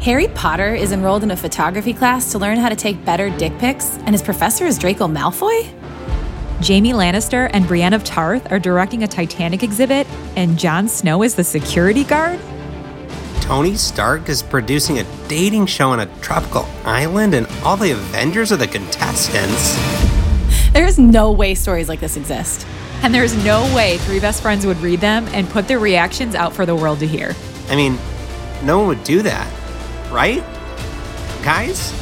Harry Potter is enrolled in a photography class to learn how to take better dick pics, and his professor is Draco Malfoy? Jaime Lannister and Brienne of Tarth are directing a Titanic exhibit, and Jon Snow is the security guard? Tony Stark is producing a dating show on a tropical island, and all the Avengers are the contestants. There is no way stories like this exist. And there's no way three best friends would read them and put their reactions out for the world to hear. I mean, no one would do that, right? Guys?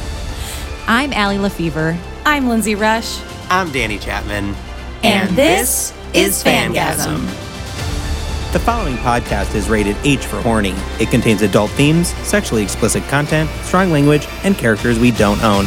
I'm Allie Lefevre. I'm Lindsay Rush. I'm Danny Chapman. And this is Fangasm. The following podcast is rated H for horny. It contains adult themes, sexually explicit content, strong language, and characters we don't own.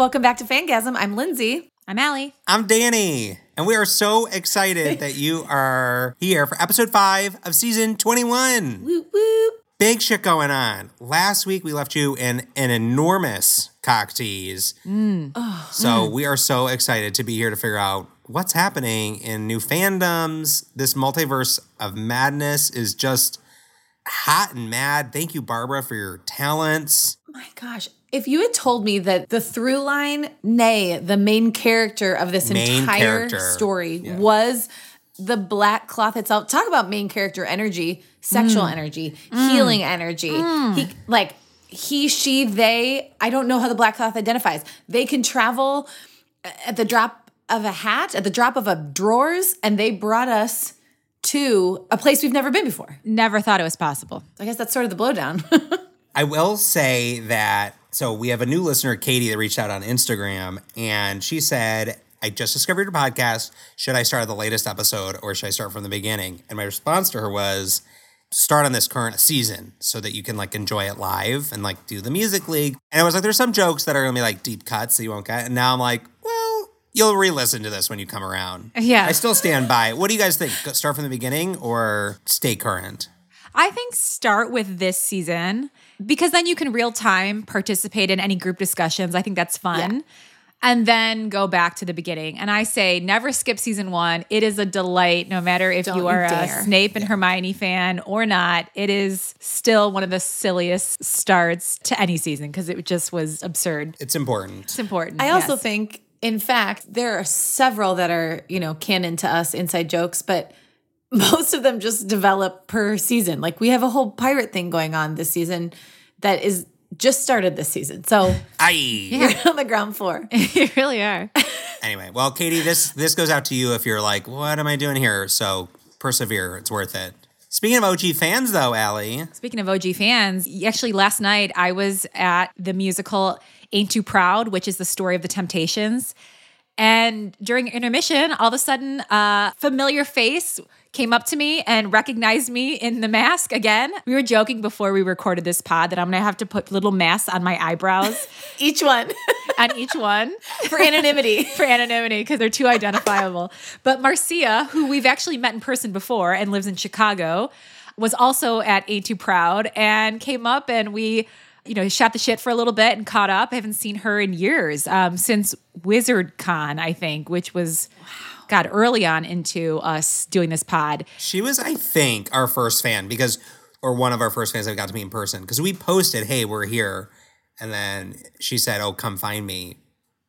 Welcome back to Fangasm. I'm Lindsay. I'm Allie. I'm Danny. And we are so excited that you are here for episode five of season 21. Whoop whoop. Big shit going on. Last week we left you in an enormous cock tease. Mm. so we are so excited to be here to figure out what's happening in new fandoms. This multiverse of madness is just hot and mad. Thank you, Barbara, for your talents. My gosh. If you had told me that the through line, nay, the main character of this Main entire character. story Yeah. was the black cloth itself. Talk about main character energy, sexual mm. energy, mm. healing energy. He mm. like he, she, they, I don't know how the black cloth identifies. They can travel uh, at the drop of a hat, at the drop of a drawers, and they brought us to a place we've never been before. Never thought it was possible. I guess that's sort of the blowdown. I will say that so we have a new listener, Katie, that reached out on Instagram, and she said, I just discovered your podcast. Should I start at the latest episode or should I start from the beginning? And my response to her was, start on this current season so that you can like enjoy it live and like do the music league. And I was like, there's some jokes that are gonna be like deep cuts that you won't get. And now I'm like, well, you'll re-listen to this when you come around. Yeah. I still stand by. What do you guys think? Start from the beginning or stay current? I think start with this season because then you can real time participate in any group discussions. I think that's fun. Yeah. And then go back to the beginning. And I say never skip season one. It is a delight, no matter if Don't you are you a. Snape and Hermione fan or not. It is still one of the silliest starts to any season because it just was absurd. It's important. It's important. I also think, in fact, there are several that are, you know, canon to us inside jokes, but most of them just develop per season. Like we have a whole pirate thing going on this season that is just started this season. So Aye. you're on the ground floor. you really are. Anyway, well, Katie, this this goes out to you if you're like, what am I doing here? So persevere. It's worth it. Speaking of OG fans, though, Allie, Speaking of OG fans, actually last night I was at the musical Ain't Too Proud, which is the story of the Temptations. And during intermission, all of a sudden, a familiar face came up to me and recognized me in the mask again. We were joking before we recorded this pod that I'm gonna have to put little masks on my eyebrows Each one on each one for anonymity. for anonymity because they're too identifiable. But Marcia, who we've actually met in person before and lives in Chicago, was also at Ain't Too Proud and came up and we, you know, shot the shit for a little bit and caught up. I haven't seen her in years um, since Wizard Con, I think, which was. God, early on into us doing this pod. she was, I think, our first fan because, or one of our first fans that we got to meet in person because we posted, "Hey, we're here," and then she said, "Oh, come find me,"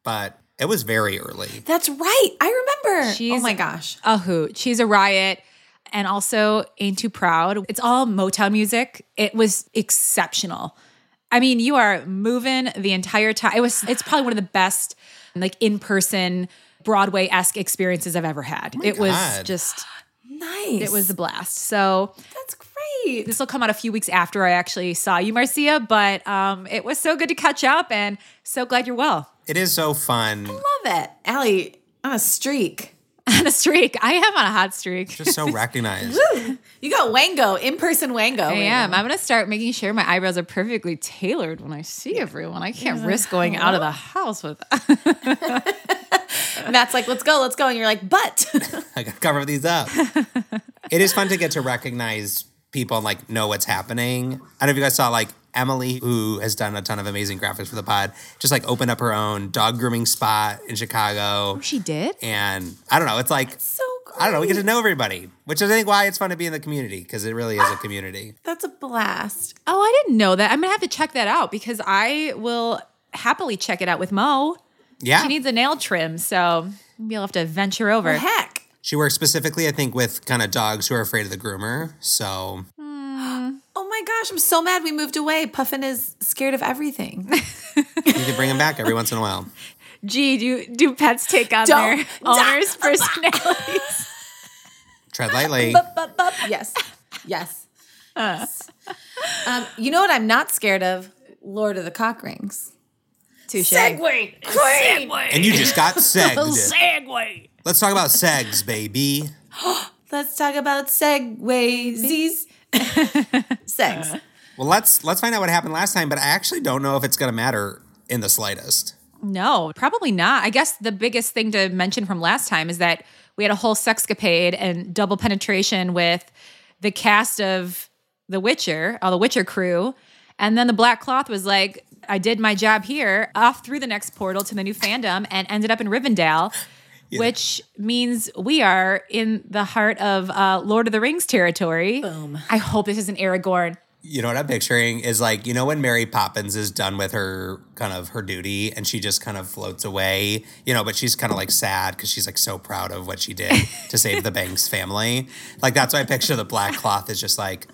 but it was very early. That's right. I remember. oh my gosh. a hoot. She's a riot and also ain't too proud. It's all Motown music. It was exceptional. I mean, you are moving the entire time. It was it's probably one of the best like in-person Broadway-esque experiences I've ever had. it was just Nice. it was a blast. So That's great. this will come out a few weeks after I actually saw you, Marcia, but um, it was so good to catch up and so glad you're well. It is so fun, I Love it. Allie, on a streak. On a streak. I am on a hot streak. just so recognized. You got Wango, in person Wango. I am. I'm gonna start making sure my eyebrows are perfectly tailored when I see everyone. I can't risk going out of the house with. Matt's like, let's go, let's go. And you're like, but I gotta cover these up. it is fun to get to recognize people and like know what's happening. I don't know if you guys saw like Emily, who has done a ton of amazing graphics for the pod, just like opened up her own dog grooming spot in Chicago. Oh, she did? And I don't know, it's like So I don't know, we get to know everybody, which is I think why it's fun to be in the community because it really is a community. That's a blast. Oh, I didn't know that. I'm gonna have to check that out because I will happily check it out with Mo. Yeah. She needs a nail trim, so maybe I'll have to venture over. Heck. She works specifically, I think, with kind of dogs who are afraid of the groomer. So Oh my gosh, I'm so mad we moved away. Puffin is scared of everything. you can bring him back every once in a while. Gee, do do pets take on Don't- their owners' personalities? Tread lightly. Bup, bup, bup. Yes. Yes. Um, you know what I'm not scared of? Lord of the Cock Rings. Touche. Segway. Queen. And you just got segged. Segway. Let's talk about segs, baby. Let's talk about segways. Segs. Well, let's let's find out what happened last time, but I actually don't know if it's gonna matter in the slightest. No, probably not. I guess the biggest thing to mention from last time is that we had a whole sexcapade and double penetration with the cast of The Witcher, all the Witcher crew. And then the Black Cloth was like, I did my job here, off through the next portal to the new fandom and ended up in Rivendell, which means we are in the heart of uh, Lord of the Rings territory. Boom. I hope this isn't Aragorn. You know what I'm picturing is like, you know, when Mary Poppins is done with her kind of her duty and she just kind of floats away, you know, but she's kind of like sad because she's like so proud of what she did to save the Banks family. Like that's why I picture the black cloth is just like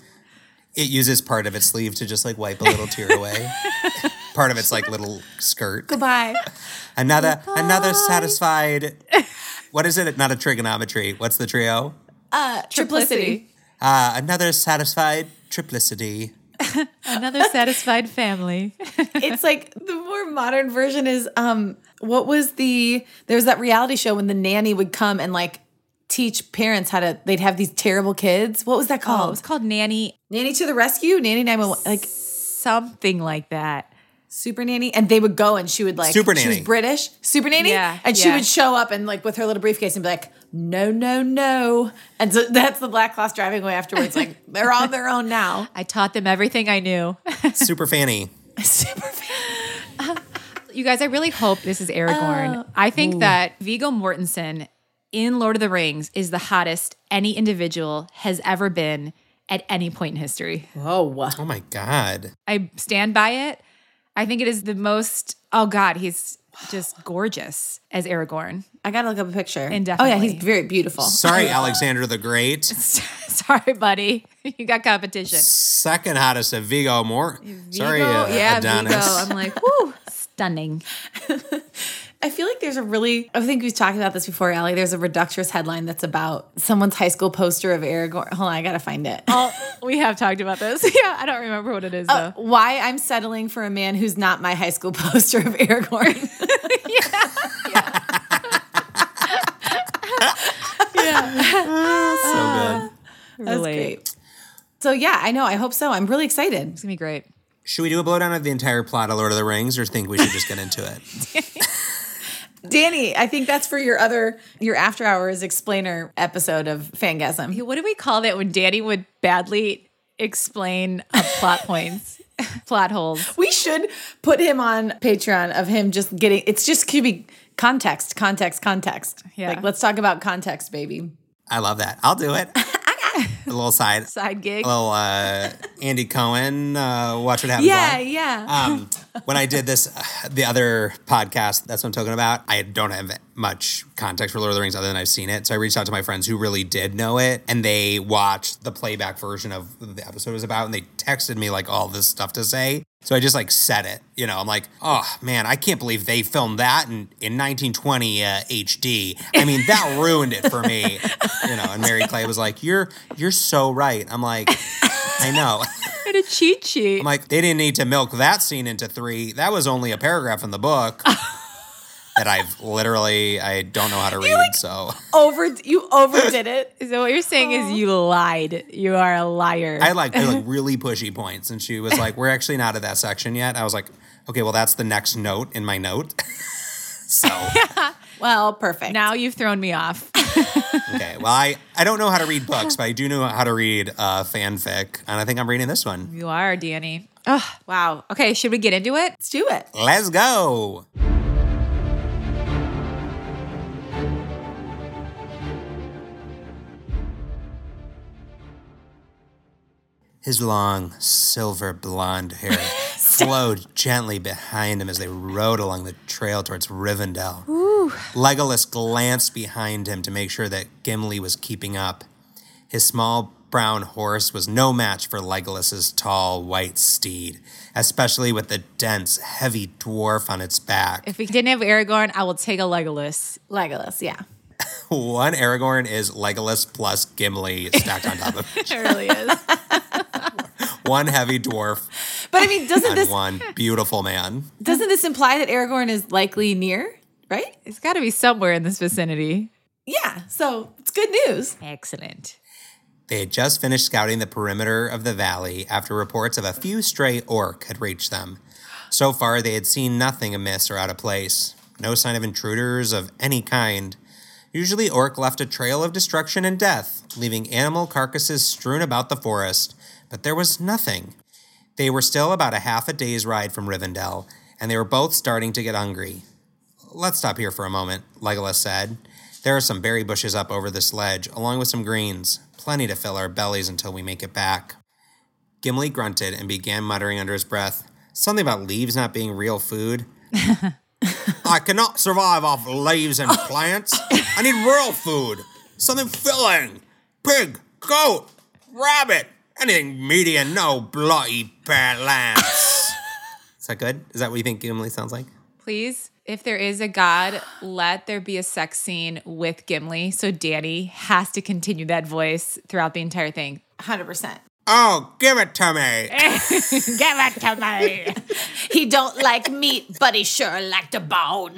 it uses part of its sleeve to just like wipe a little tear away. part of its like little skirt. Goodbye. Another another satisfied what is it? Not a trigonometry. What's the trio? Uh, triplicity. Uh, another satisfied triplicity. Another satisfied family. it's like the more modern version is um what was the there was that reality show when the nanny would come and like teach parents how to they'd have these terrible kids. What was that Oh, it called? was called Nanny, nanny to the rescue, nanny 911 like something like that. Super nanny and they would go and she would like Super she nanny. was British, super nanny Yeah, and she yeah. would show up and like with her little briefcase and be like no no no and so that's the black cloth driving away afterwards like they're on their own now. I taught them everything I knew. Super fanny. super fan. you guys, I really hope this is Aragorn. Oh. I think that Viggo Mortensen in Lord of the Rings is the hottest any individual has ever been at any point in history. Whoa. Oh my god. I stand by it. I think it is the most, oh God, he's just gorgeous as Aragorn. I gotta look up a picture. Oh yeah, he's very beautiful. Sorry, Alexander the Great. Sorry, buddy. You got competition. Second hottest of Viggo More. Sorry, Viggo, uh, yeah, Adonis. Viggo. I'm like, whoo, stunning. I feel like there's a really, I think we've talked about this before, Allie. There's a Reductress headline that's about someone's high school poster of Aragorn. Hold on, I gotta find it. Oh, we have talked about this. Yeah, I don't remember what it is uh, though. Why I'm settling for a man who's not my high school poster of Aragorn. yeah, Yeah. so good. Uh, that's great. So yeah, I know. I hope so. I'm really excited. It's gonna be great. Should we do a blowdown of the entire plot of Lord of the Rings, or think we should just get into it? Danny, I think that's for your other your after hours explainer episode of Fangasm. What do we call that when Danny would badly explain plot points, plot holes? We should put him on Patreon of him just getting it's just could be context, context, context. Yeah. Like let's talk about context, baby. I love that. I'll do it. a little side, Side gig. a little uh, Andy Cohen. Uh, watch what happens. Yeah, live. yeah. Um, when I did this, uh, the other podcast, that's what I'm talking about. I don't have much context for Lord of the Rings other than I've seen it. So I reached out to my friends who really did know it, and they watched the playback version of the episode was about, and they texted me like all this stuff to say. So I just like said it. You know, I'm like, oh man, I can't believe they filmed that in, in 1920 uh, HD. I mean, that ruined it for me. You know, and Mary Clay was like, you're you're so right. I'm like, I know. and a cheat sheet. I'm like, they didn't need to milk that scene into three. That was only a paragraph in the book that I've literally I don't know how to read. so Over you overdid it. so what you're saying is you lied. You are a liar. I like I like really pushy points, and she was like, "We're actually not at that section yet." I was like, "Okay, well that's the next note in my note." so Well, perfect. now you've thrown me off. okay, well, I, I don't know how to read books, but I do know how to read uh, fanfic, and I think I'm reading this one. You are, Danny. Oh, wow. Okay, should we get into it? Let's do it. Let's go. His long, silver blonde hair flowed gently behind him as they rode along the trail towards Rivendell. Legolas glanced behind him to make sure that Gimli was keeping up. His small brown horse was no match for Legolas's tall white steed, especially with the dense, heavy dwarf on its back. If we didn't have Aragorn, I will take a Legolas. Legolas, yeah. One Aragorn is Legolas plus Gimli stacked on top of It really is. one heavy dwarf But I mean, doesn't and this one beautiful man. doesn't this imply that Aragorn is likely near? Right? it's got to be somewhere in this vicinity. Yeah. So it's good news. Excellent. They had just finished scouting the perimeter of the valley after reports of a few stray orc had reached them. So far, they had seen nothing amiss or out of place. No sign of intruders of any kind. Usually, orc left a trail of destruction and death, leaving animal carcasses strewn about the forest, but there was nothing. They were still about a half a day's ride from Rivendell, and they were both starting to get hungry. Let's stop here for a moment, Legolas said. There are some berry bushes up over this ledge, along with some greens. Plenty to fill our bellies until we make it back. Gimli grunted and began muttering under his breath something about leaves not being real food. I cannot survive off leaves and plants. I need real food. Something filling. Pig, goat, rabbit, anything meaty and no bloody balance. Is that good? Is that what you think Gimli sounds like? Please, if there is a god, let there be a sex scene with Gimli. So Danny has to continue that voice throughout the entire thing. 100%. Oh, give it to me. Give it to me. He don't like meat, but he sure liked a bone.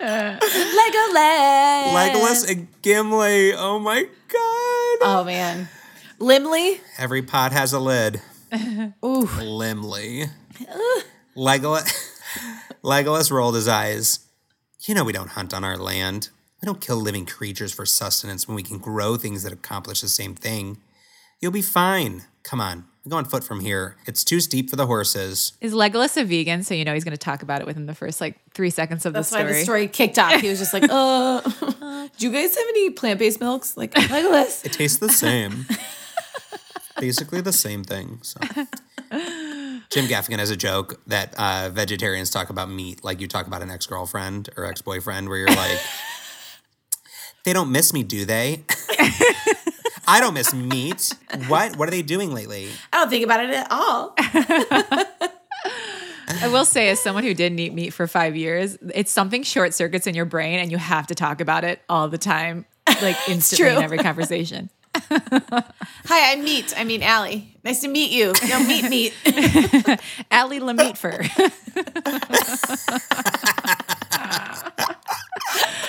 Legolas. Legolas and Gimli. Oh my god. Oh man. Limley. Every pot has a lid. Ooh. Limley. Legolas, Legolas rolled his eyes. You know we don't hunt on our land. We don't kill living creatures for sustenance when we can grow things that accomplish the same thing. You'll be fine. Come on, we go on foot from here. It's too steep for the horses. Is Legolas a vegan? So you know he's going to talk about it within the first like three seconds of That's the why story. the story kicked off. He was just like, uh, do you guys have any plant-based milks? Like Legolas. It tastes the same. Basically the same thing. So. Jim Gaffigan has a joke that uh, vegetarians talk about meat like you talk about an ex girlfriend or ex boyfriend, where you're like, they don't miss me, do they? I don't miss meat. What? What are they doing lately? I don't think about it at all. I will say, as someone who didn't eat meat for five years, it's something short circuits in your brain, and you have to talk about it all the time, like instantly in every conversation. Hi, I'm Meat. I mean Allie. Nice to meet you. No, meat, meat. Ali Lameatfer.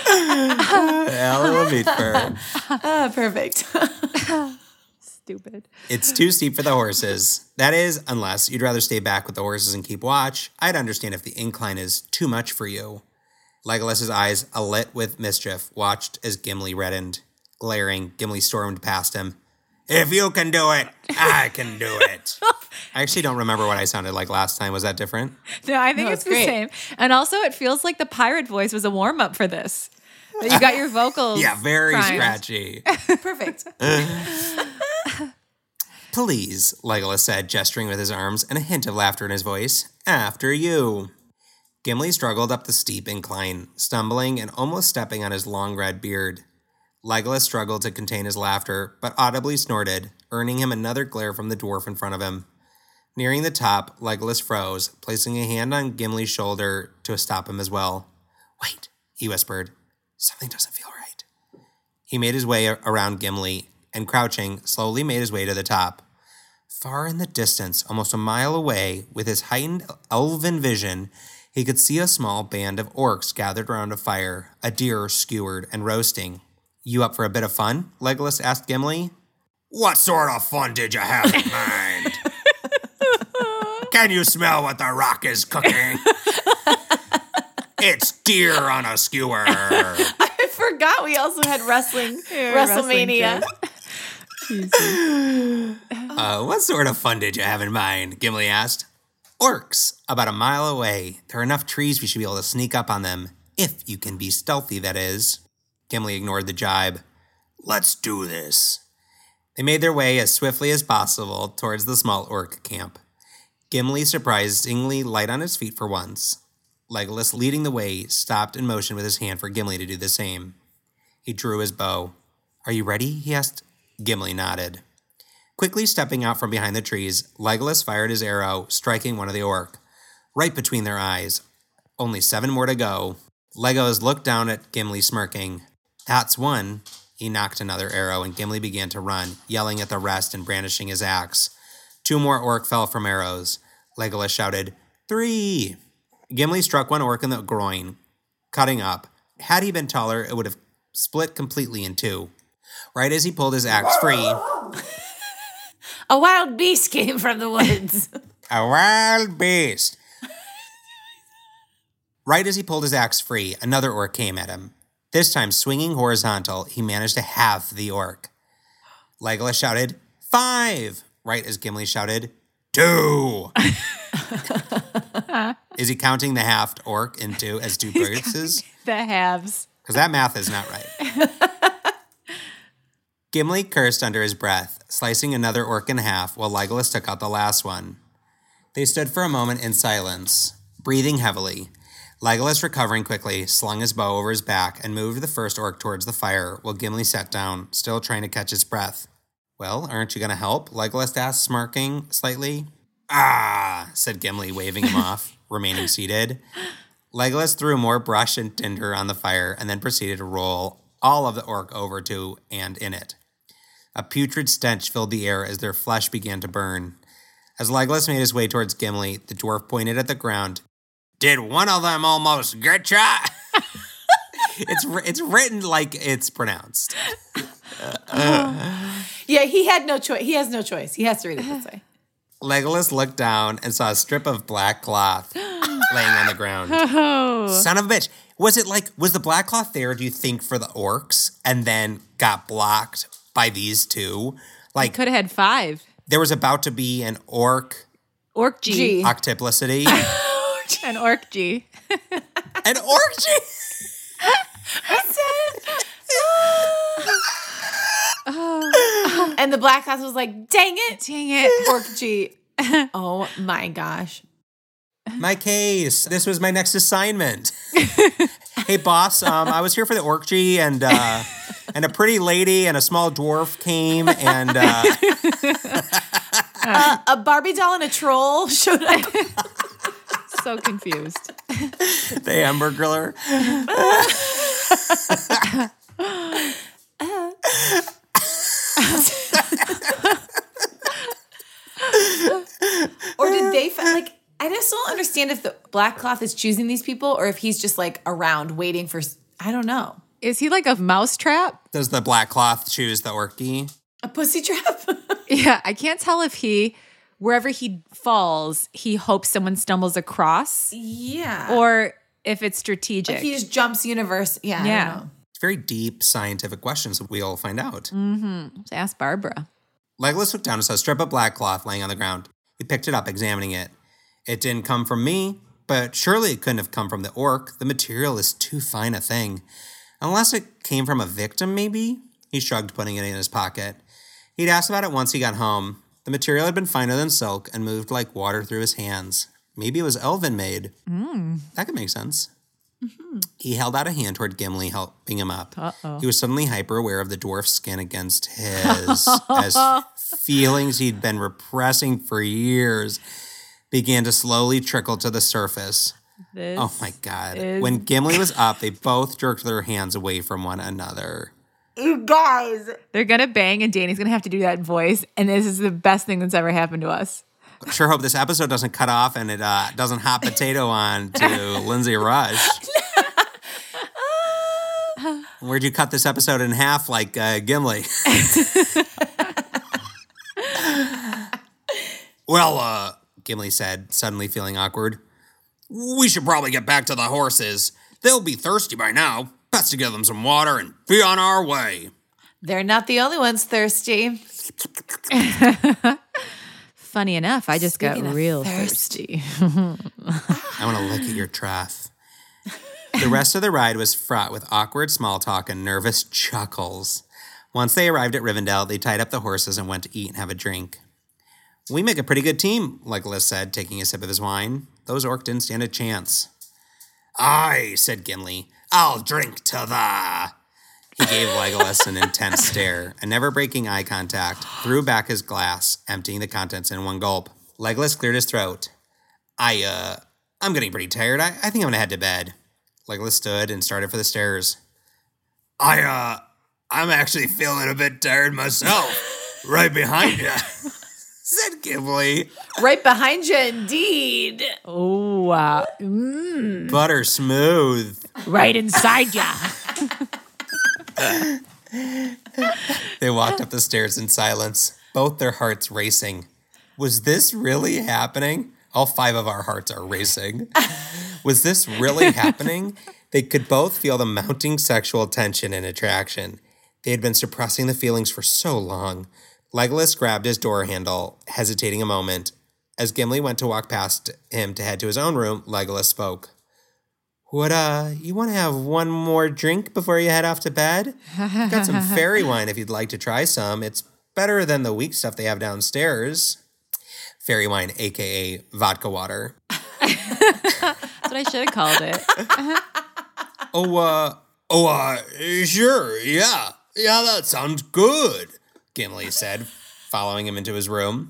Hell meat fur. Ah, perfect. Stupid. It's too steep for the horses. That is, unless you'd rather stay back with the horses and keep watch. I'd understand if the incline is too much for you. Legolas's eyes, alit with mischief, watched as Gimli reddened. Glaring, Gimli stormed past him. If you can do it, I can do it. I actually don't remember what I sounded like last time. Was that different? No, I think No, it's it's the same. And also, it feels like the pirate voice was a warm up for this. You got your vocals. Yeah, very primed. scratchy. Perfect. Please, Legolas said, gesturing with his arms and a hint of laughter in his voice. After you. Gimli struggled up the steep incline, stumbling and almost stepping on his long red beard. Legolas struggled to contain his laughter, but audibly snorted, earning him another glare from the dwarf in front of him. Nearing the top, Legolas froze, placing a hand on Gimli's shoulder to stop him as well. Wait, he whispered. Something doesn't feel right. He made his way around Gimli and, crouching, slowly made his way to the top. Far in the distance, almost a mile away, with his heightened elven vision, he could see a small band of orcs gathered around a fire, a deer skewered and roasting. You up for a bit of fun? Legolas asked Gimli. What sort of fun did you have in mind? Can you smell what the rock is cooking? it's deer on a skewer. I forgot we also had wrestling WrestleMania. Uh, what sort of fun did you have in mind? Gimli asked. Orcs, about a mile away. There are enough trees we should be able to sneak up on them. If you can be stealthy, that is. Gimli ignored the jibe. Let's do this. They made their way as swiftly as possible towards the small orc camp. Gimli, surprisingly light on his feet for once. Legolas, leading the way, stopped and motioned with his hand for Gimli to do the same. He drew his bow. Are you ready? he asked. Gimli nodded. Quickly stepping out from behind the trees, Legolas fired his arrow, striking one of the orc. Right between their eyes. Only seven more to go. Legolas looked down at Gimli, smirking. That's one. He knocked another arrow, and Gimli began to run, yelling at the rest and brandishing his axe. Two more orc fell from arrows. Legolas shouted, Three! Gimli struck one orc in the groin, cutting up. Had he been taller, it would have split completely in two. Right as he pulled his axe free, A wild beast came from the woods. a wild beast. Right as he pulled his axe free, another orc came at him. This time, swinging horizontal, he managed to halve the orc. Legolas shouted, Five! Right as Gimli shouted, Two! is he counting the halved orc into as two pieces? The halves. Because that math is not right. Gimli cursed under his breath, slicing another orc in half while Legolas took out the last one. They stood for a moment in silence, breathing heavily. Legolas, recovering quickly, slung his bow over his back and moved the first orc towards the fire while Gimli sat down, still trying to catch his breath. Well, aren't you going to help? Legolas asked, smirking slightly. Ah, said Gimli, waving him off, remaining seated. Legolas threw more brush and tinder on the fire and then proceeded to roll all of the orc over to and in it. A putrid stench filled the air as their flesh began to burn. As Legolas made his way towards Gimli, the dwarf pointed at the ground. Did one of them almost get ya? it's it's written like it's pronounced. yeah, he had no choice. He has no choice. He has to read it this way. Legolas looked down and saw a strip of black cloth laying on the ground. Oh. Son of a bitch. Was it like, was the black cloth there, do you think, for the orcs and then got blocked by these two? Like, Could have had five. there was about to be an orc Orc G. G. octiplicity. An Orc G. an orgy? And the black cloth was like, dang it. Dang it. Orc G. Oh my gosh. My case. This was my next assignment. hey, boss. Um, I was here for the orgy, and uh, and a pretty lady and a small dwarf came, and uh, A Barbie doll and a troll showed up. So confused. the Hamburglar. Or did they find like I just don't understand if the black cloth is choosing these people or if he's just like around waiting for I don't know. Is he like a mousetrap? Does the black cloth choose the orky? A pussy trap? Yeah, I can't tell if he, wherever he falls, he hopes someone stumbles across yeah. or if it's strategic. If he just jumps universe. Yeah. I Yeah. don't know. It's very deep scientific questions. We all find out. Mm-hmm. Let's ask Barbara. Legolas looked down and saw a strip of black cloth laying on the ground. He picked it up, examining it. It didn't come from me, but surely it couldn't have come from the orc. The material is too fine a thing. Unless it came from a victim, maybe? He shrugged, putting it in his pocket. He'd asked about it once he got home. The material had been finer than silk and moved like water through his hands. Maybe it was elven made. Mm. That could make sense. Mm-hmm. He held out a hand toward Gimli, helping him up. He was suddenly hyper aware of the dwarf's skin against his, as feelings he'd been repressing for years began to slowly trickle to the surface. Oh this Oh my god. is- When Gimli was up, they both jerked their hands away from one another. You guys. They're gonna bang, and Danny's gonna have to do that voice. And this is the best thing that's ever happened to us. Sure hope this episode doesn't cut off and it uh, doesn't hot potato on to Lindsay Rush. Where'd you cut this episode in half like uh, Gimli? well, uh, Gimli said, suddenly feeling awkward. We should probably get back to the horses. They'll be thirsty by now. Best to give them some water and be on our way. They're not the only ones thirsty. Funny enough, I just Speaking got real thirst. thirsty. I want to look at your trough. The rest of the ride was fraught with awkward small talk and nervous chuckles. Once they arrived at Rivendell, they tied up the horses and went to eat and have a drink. We make a pretty good team, Legolas said, taking a sip of his wine. Those orc didn't stand a chance. Aye, said Gimli. I'll drink to the. He gave Legolas an intense stare and, never breaking eye contact, threw back his glass, emptying the contents in one gulp. Legolas cleared his throat. I, uh, I'm getting pretty tired. I, I think I'm gonna head to bed. Legolas stood and started for the stairs. I, uh, I'm actually feeling a bit tired myself. right behind you, said Gimli. Right behind you, indeed. oh, uh, Butter smooth. right inside ya. They walked up the stairs in silence, both their hearts racing. Was this really happening? All five of our hearts are racing. Was this really happening? They could both feel the mounting sexual tension and attraction. They had been suppressing the feelings for so long. Legolas grabbed his door handle, hesitating a moment. As Gimli went to walk past him to head to his own room, Legolas spoke. What, uh, you want to have one more drink before you head off to bed? I've got some fairy wine if you'd like to try some. It's better than the weak stuff they have downstairs. Fairy wine, aka vodka water. That's what I should have called it. Oh, uh, oh, uh, sure, yeah. Yeah, that sounds good, Gimli said, following him into his room.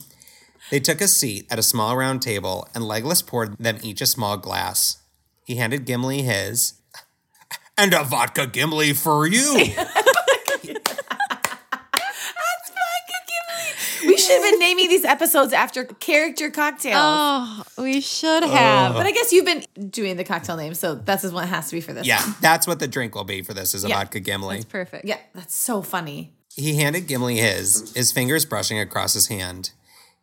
They took a seat at a small round table, and Legolas poured them each a small glass. He handed Gimli his. And a vodka Gimli for you. That's vodka Gimli. We should have been naming these episodes after character cocktails. Oh, we should have. But I guess you've been doing the cocktail name, so that's what it has to be for this. yeah, that's what the drink will be for this is a Yeah. vodka Gimli. That's perfect. Yeah, that's so funny. He handed Gimli his, his fingers brushing across his hand.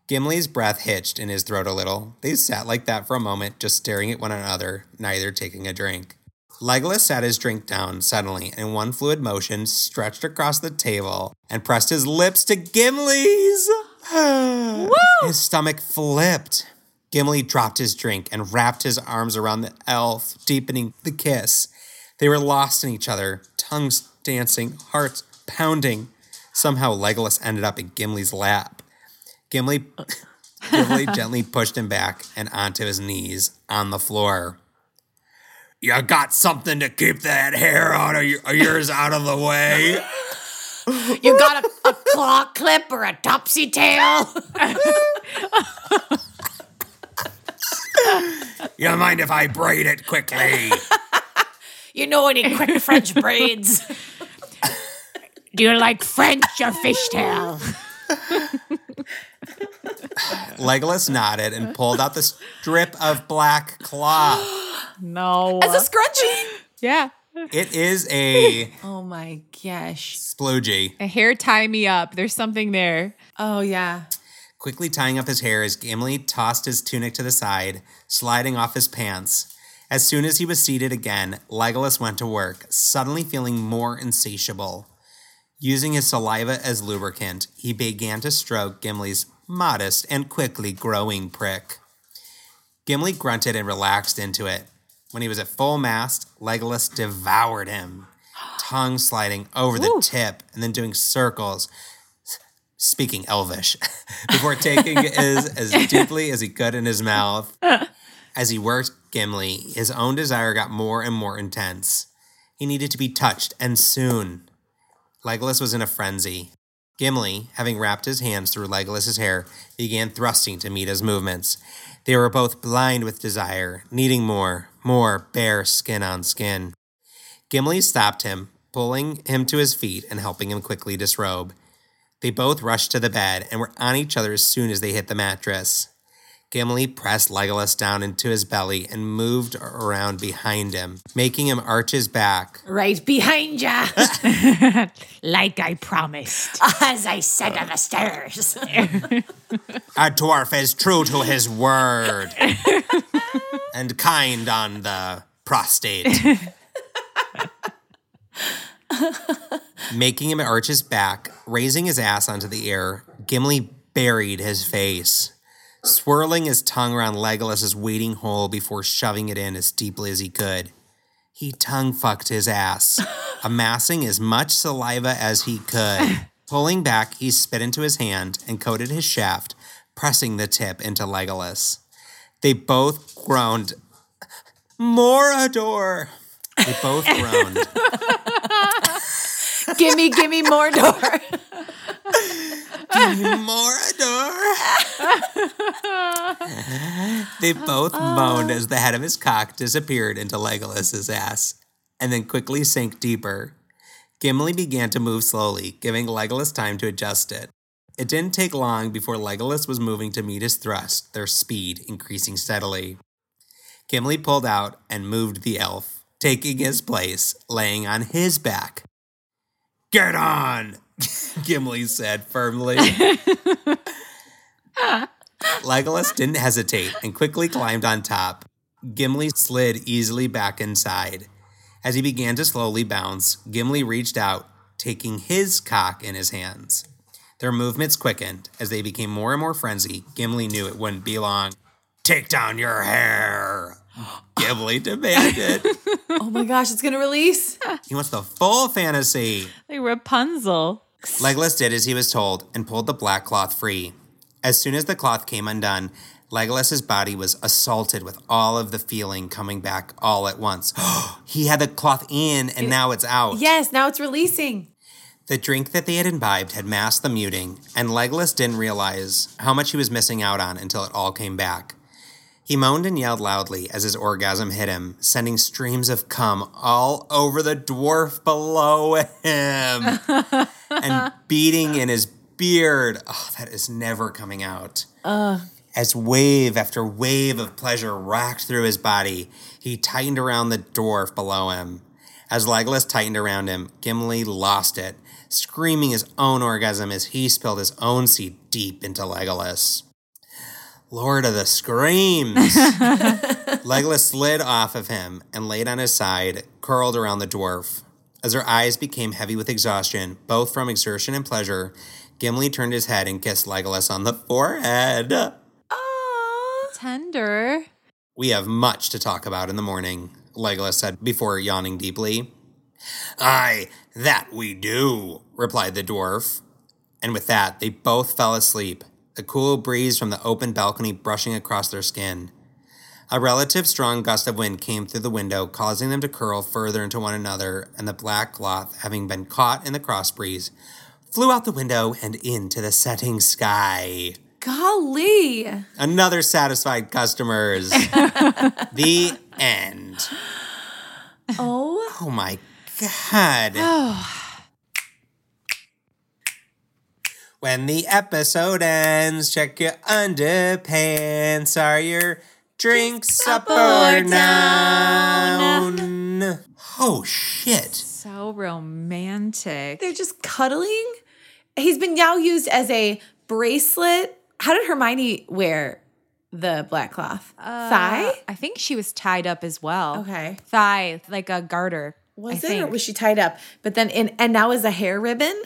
Gimli's breath hitched in his throat a little. They sat like that for a moment, just staring at one another, neither taking a drink. Legolas sat his drink down suddenly and in one fluid motion stretched across the table and pressed his lips to Gimli's. his stomach flipped. Gimli dropped his drink and wrapped his arms around the elf, deepening the kiss. They were lost in each other, tongues dancing, hearts pounding. Somehow Legolas ended up in Gimli's lap. Gimli, uh. Gimli gently pushed him back and onto his knees on the floor. You got something to keep that hair out of your, of yours out of the way? You got a, a claw clip or a topsy tail? You mind if I braid it quickly? You know any quick French braids? Do you like French or fishtail? Legolas nodded and pulled out the strip of black cloth. No. As a scrunchie? yeah. It is a Oh my gosh. sploogie. A hair tie me up. There's something there. Oh yeah. Quickly tying up his hair as Gimli tossed his tunic to the side, sliding off his pants. As soon as he was seated again, Legolas went to work, suddenly feeling more insatiable. Using his saliva as lubricant, he began to stroke Gimli's modest and quickly growing prick. Gimli grunted and relaxed into it. When he was at full mast, Legolas devoured him, tongue sliding over the tip and then doing circles, speaking Elvish, before taking as, as deeply as he could in his mouth. As he worked Gimli, his own desire got more and more intense. He needed to be touched, and soon. Legolas was in a frenzy. Gimli, having wrapped his hands through Legolas's hair, began thrusting to meet his movements. They were both blind with desire, needing more, more bare skin on skin. Gimli stopped him, pulling him to his feet and helping him quickly disrobe. They both rushed to the bed and were on each other as soon as they hit the mattress. Gimli pressed Legolas down into his belly and moved around behind him, making him arch his back. Right behind ya. Like I promised. As I said on the stairs. A dwarf is true to his word. and kind on the prostate. Making him arch his back, raising his ass onto the air, Gimli buried his face, swirling his tongue around Legolas's waiting hole before shoving it in as deeply as he could. He tongue fucked his ass, amassing as much saliva as he could. Pulling back, he spit into his hand and coated his shaft, pressing the tip into Legolas. They both groaned, Morador! They both groaned. gimme, gimme more door. Morador! they both moaned as the head of his cock disappeared into Legolas's ass and then quickly sank deeper. Gimli began to move slowly, giving Legolas time to adjust it. It didn't take long before Legolas was moving to meet his thrust, their speed increasing steadily. Gimli pulled out and moved the elf, taking his place, laying on his back. Get on, Gimli said firmly. Legolas didn't hesitate and quickly climbed on top. Gimli slid easily back inside. As he began to slowly bounce, Gimli reached out, taking his cock in his hands. Their movements quickened. As they became more and more frenzied, Gimli knew it wouldn't be long. Take down your hair, Gimli demanded. oh my gosh, it's gonna release. he wants the full fantasy. Like Rapunzel. Legolas did as he was told and pulled the black cloth free. As soon as the cloth came undone, Legolas's body was assaulted with all of the feeling coming back all at once. he had the cloth in and now it's out. Yes, now it's releasing. The drink that they had imbibed had masked the muting, and Legolas didn't realize how much he was missing out on until it all came back. He moaned and yelled loudly as his orgasm hit him, sending streams of cum all over the dwarf below him and beating in his beard. Oh, that is never coming out. As wave after wave of pleasure racked through his body, he tightened around the dwarf below him. As Legolas tightened around him, Gimli lost it, screaming his own orgasm as he spilled his own seed deep into Legolas. Lord of the Screams! Legolas slid off of him and laid on his side, curled around the dwarf. As her eyes became heavy with exhaustion, both from exertion and pleasure, Gimli turned his head and kissed Legolas on the forehead. Tender. We have much to talk about in the morning, Legolas said before yawning deeply. Aye, that we do, replied the dwarf. And with that, they both fell asleep, the cool breeze from the open balcony brushing across their skin. A relative strong gust of wind came through the window, causing them to curl further into one another, and the black cloth, having been caught in the cross breeze, flew out the window and into the setting sky. Golly. Another satisfied customers. the end. Oh. Oh my god. Oh. When the episode ends, check your underpants. Are your drinks up, or down? Oh shit. So romantic. They're just cuddling. He's been now used as a bracelet. How did Hermione wear the black cloth? Uh, Thigh? I think she was tied up as well. Okay. Thigh, like a garter. Was I it or was she tied up? But then in and now is a hair ribbon?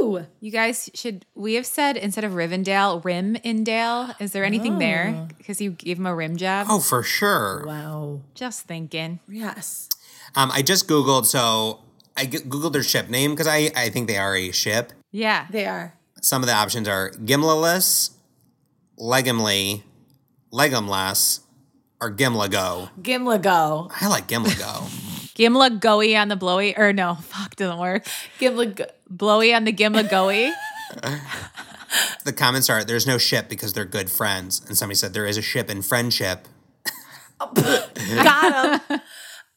Woo! You guys should. We have said instead of Rivendell, Rim-indale. Is there anything there? Because you gave him a rim job. Oh, for sure. Wow. Just thinking. Yes. Um, I just googled, so I googled their ship name because I I think they are a ship. Yeah. They are. Some of the options are Gimlaless, Legumly, Legumless, or Gimlago. Gimlago. I like Gimlago. Gimla goey on the blowy. Or no, fuck, doesn't work. Gimlago. Blowy on the Gimla goey. the comments are there's no ship because they're good friends, and somebody said there is a ship in friendship. Got him.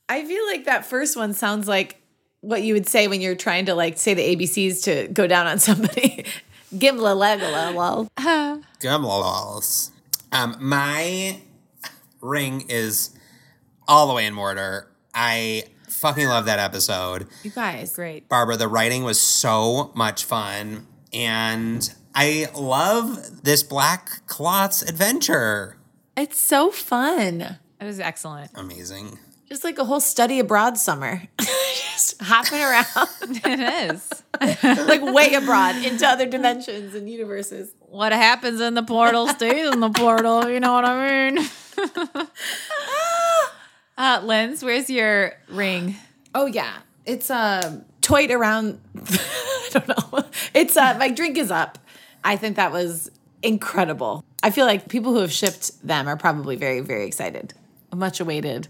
I feel like that first one sounds like what you would say when you're trying to like say the ABCs to go down on somebody. Gimla legala lol. Gimlalos. Um, my ring is all the way in Mordor. I fucking love that episode. You guys. Great. Barbara, the writing was so much fun. And I love this black cloths adventure. It's so fun. It was excellent. Amazing. Just like a whole study abroad summer. Just hopping around it is. like way abroad into other dimensions and universes. What happens in the portal stays in the portal. You know what I mean? Uh, Linz, where's your ring? Oh yeah, it's uh, toyed around. I don't know. It's uh, my drink is up. I think that was incredible. I feel like people who have shipped them are probably very very excited. Much awaited.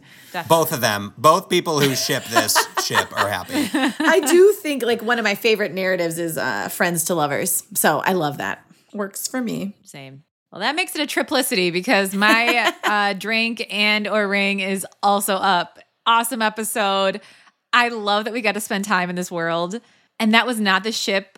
Both of them, both people who ship this ship are happy. I do think like one of my favorite narratives is uh, friends to lovers. So I love that. Works for me. Same. Well, that makes it a triplicity because my uh, drink and or ring is also up. Awesome episode. I love that we got to spend time in this world. And that was not the ship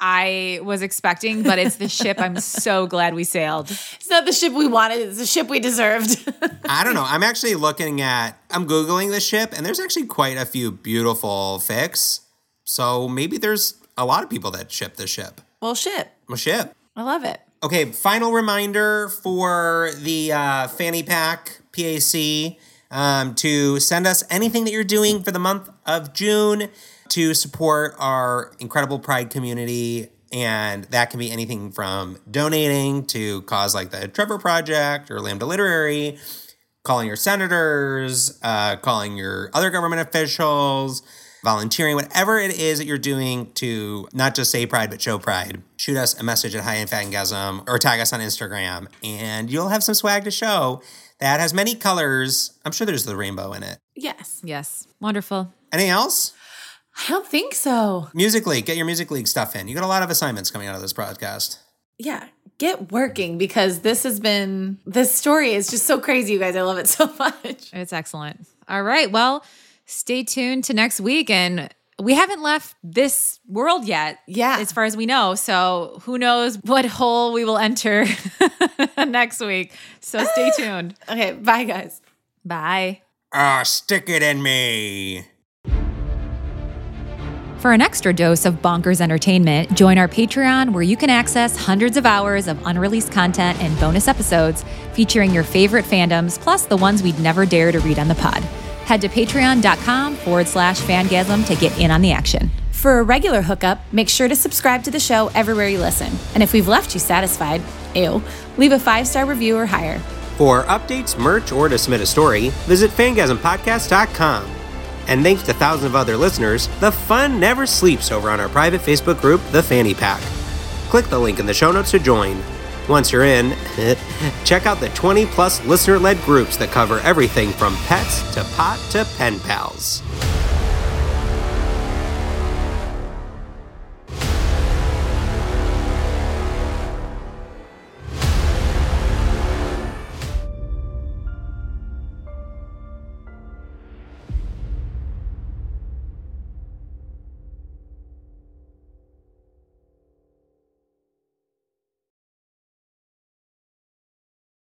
I was expecting, but it's the ship I'm so glad we sailed. It's not the ship we wanted, it's the ship we deserved. I don't know. I'm actually looking at, I'm Googling the ship, and there's actually quite a few beautiful fics. So maybe there's a lot of people that ship the ship. well, ship. Well, ship. I love it. Okay, final reminder for the uh, Fanny Pack PAC um, to send us anything that you're doing for the month of June to support our incredible Pride community. And that can be anything from donating to cause like the Trevor Project or Lambda Literary, calling your senators, uh, calling your other government officials, volunteering, whatever it is that you're doing to not just say pride, but show pride. Shoot us a message at High and Fangasm or tag us on Instagram, and you'll have some swag to show that has many colors. I'm sure there's the rainbow in it. Yes. Yes. Wonderful. Anything else? I don't think so. Music League, get your Music League stuff in. You got a lot of assignments coming out of this podcast. Yeah. Get working because this has been, this story is just so crazy, you guys. I love it so much. It's excellent. All right. Well, stay tuned to next week. And we haven't left this world yet. Yeah. As far as we know. So who knows what hole we will enter next week. So stay tuned. Okay. Bye, guys. Bye. Ah, stick it in me. For an extra dose of bonkers entertainment, join our Patreon where you can access hundreds of hours of unreleased content and bonus episodes featuring your favorite fandoms, plus the ones we'd never dare to read on the pod. Head to patreon.com forward slash fangasm to get in on the action. For a regular hookup, make sure to subscribe to the show everywhere you listen. And if we've left you satisfied, ew, leave a five star review or higher. For updates, merch, or to submit a story, visit fangasmpodcast.com. And thanks to thousands of other listeners, the fun never sleeps over on our private Facebook group, The Fanny Pack. Click the link in the show notes to join. Once you're in, check out the 20 plus listener led groups that cover everything from pets to pot to pen pals.